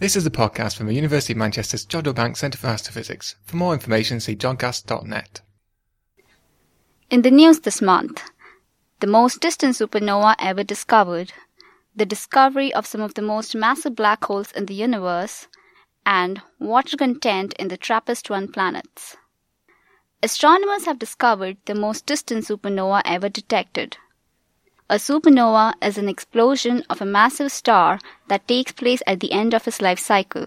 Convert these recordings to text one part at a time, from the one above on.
This is a podcast from the University of Manchester's Jodrell Bank Centre for Astrophysics. For more information, see jodcast.net. In the news this month, the most distant supernova ever discovered, the discovery of some of the most massive black holes in the universe, and water content in the TRAPPIST 1 planets. Astronomers have discovered the most distant supernova ever detected. A supernova is an explosion of a massive star that takes place at the end of its life cycle.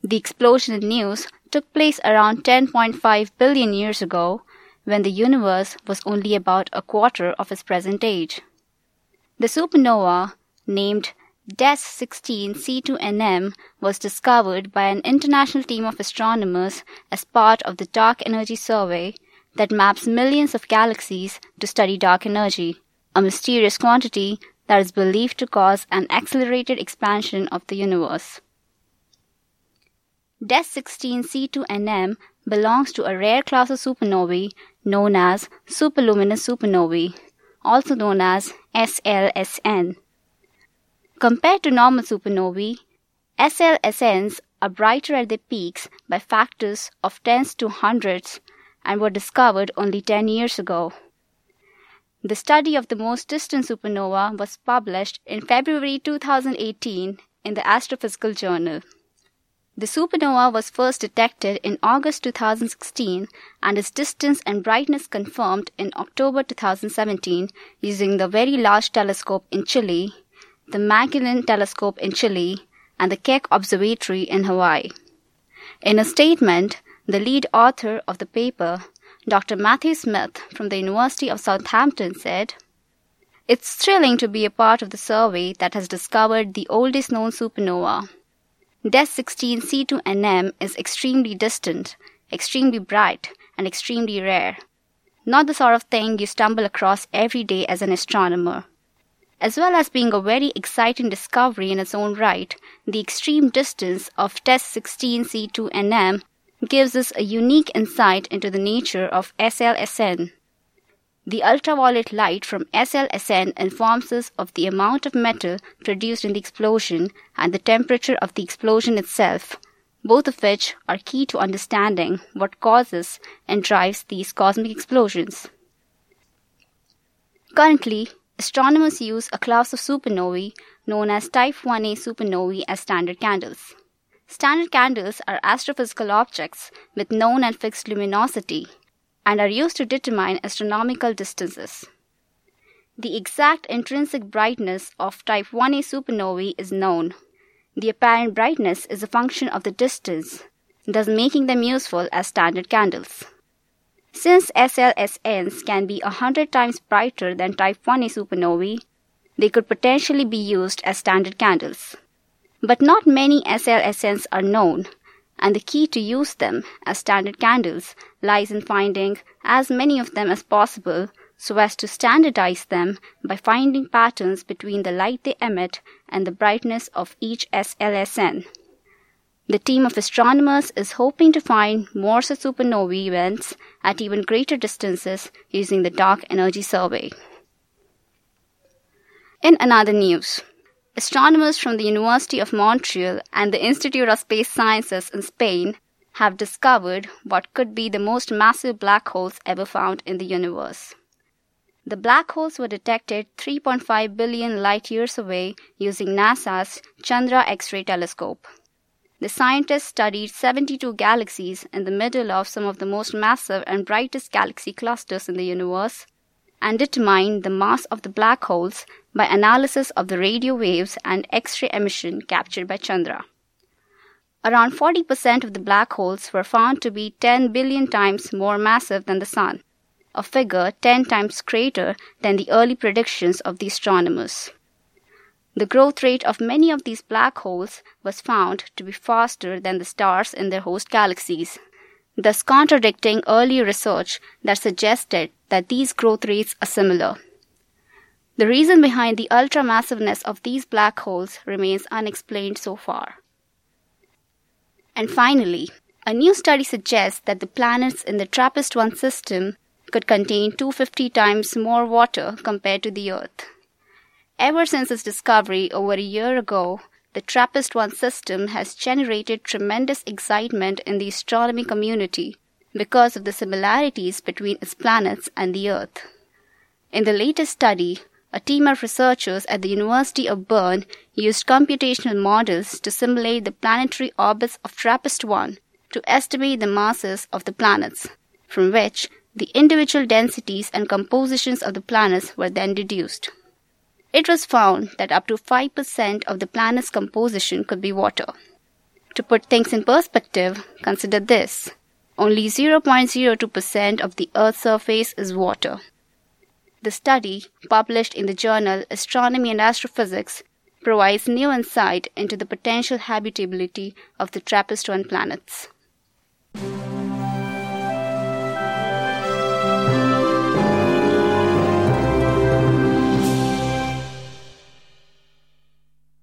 The explosion in news took place around 10.5 billion years ago when the universe was only about a quarter of its present age. The supernova, named DES 16 C2NM, was discovered by an international team of astronomers as part of the Dark Energy Survey that maps millions of galaxies to study dark energy a mysterious quantity that is believed to cause an accelerated expansion of the universe. DES 16 C2NM belongs to a rare class of supernovae known as superluminous supernovae, also known as SLSN. Compared to normal supernovae, SLSNs are brighter at their peaks by factors of tens to hundreds and were discovered only 10 years ago. The study of the most distant supernova was published in February 2018 in the Astrophysical Journal. The supernova was first detected in August 2016 and its distance and brightness confirmed in October 2017 using the Very Large Telescope in Chile, the Magellan Telescope in Chile, and the Keck Observatory in Hawaii. In a statement, the lead author of the paper, Dr. Matthew Smith from the University of Southampton said, It's thrilling to be a part of the survey that has discovered the oldest known supernova. DES 16 C2NM is extremely distant, extremely bright, and extremely rare. Not the sort of thing you stumble across every day as an astronomer. As well as being a very exciting discovery in its own right, the extreme distance of DES 16 C2NM gives us a unique insight into the nature of SLSN. The ultraviolet light from SLSN informs us of the amount of metal produced in the explosion and the temperature of the explosion itself, both of which are key to understanding what causes and drives these cosmic explosions. Currently, astronomers use a class of supernovae known as Type 1a supernovae as standard candles. Standard candles are astrophysical objects with known and fixed luminosity and are used to determine astronomical distances. The exact intrinsic brightness of type 1a supernovae is known. The apparent brightness is a function of the distance, thus making them useful as standard candles. Since SLSNs can be a hundred times brighter than type 1a supernovae, they could potentially be used as standard candles. But not many SLSNs are known, and the key to use them as standard candles lies in finding as many of them as possible so as to standardize them by finding patterns between the light they emit and the brightness of each SLSN. The team of astronomers is hoping to find more supernovae events at even greater distances using the Dark Energy Survey. In another news, Astronomers from the University of Montreal and the Institute of Space Sciences in Spain have discovered what could be the most massive black holes ever found in the universe. The black holes were detected 3.5 billion light years away using NASA's Chandra X ray telescope. The scientists studied 72 galaxies in the middle of some of the most massive and brightest galaxy clusters in the universe and determined the mass of the black holes by analysis of the radio waves and X ray emission captured by Chandra. Around 40% of the black holes were found to be 10 billion times more massive than the Sun, a figure 10 times greater than the early predictions of the astronomers. The growth rate of many of these black holes was found to be faster than the stars in their host galaxies, thus contradicting early research that suggested that these growth rates are similar. The reason behind the ultra-massiveness of these black holes remains unexplained so far. And finally, a new study suggests that the planets in the TRAPPIST 1 system could contain 250 times more water compared to the Earth. Ever since its discovery over a year ago, the TRAPPIST 1 system has generated tremendous excitement in the astronomy community because of the similarities between its planets and the Earth. In the latest study, a team of researchers at the University of Bern used computational models to simulate the planetary orbits of TRAPPIST 1 to estimate the masses of the planets, from which the individual densities and compositions of the planets were then deduced. It was found that up to 5% of the planet's composition could be water. To put things in perspective, consider this. Only 0.02% of the Earth's surface is water. The study, published in the journal Astronomy and Astrophysics, provides new insight into the potential habitability of the TRAPPIST 1 planets.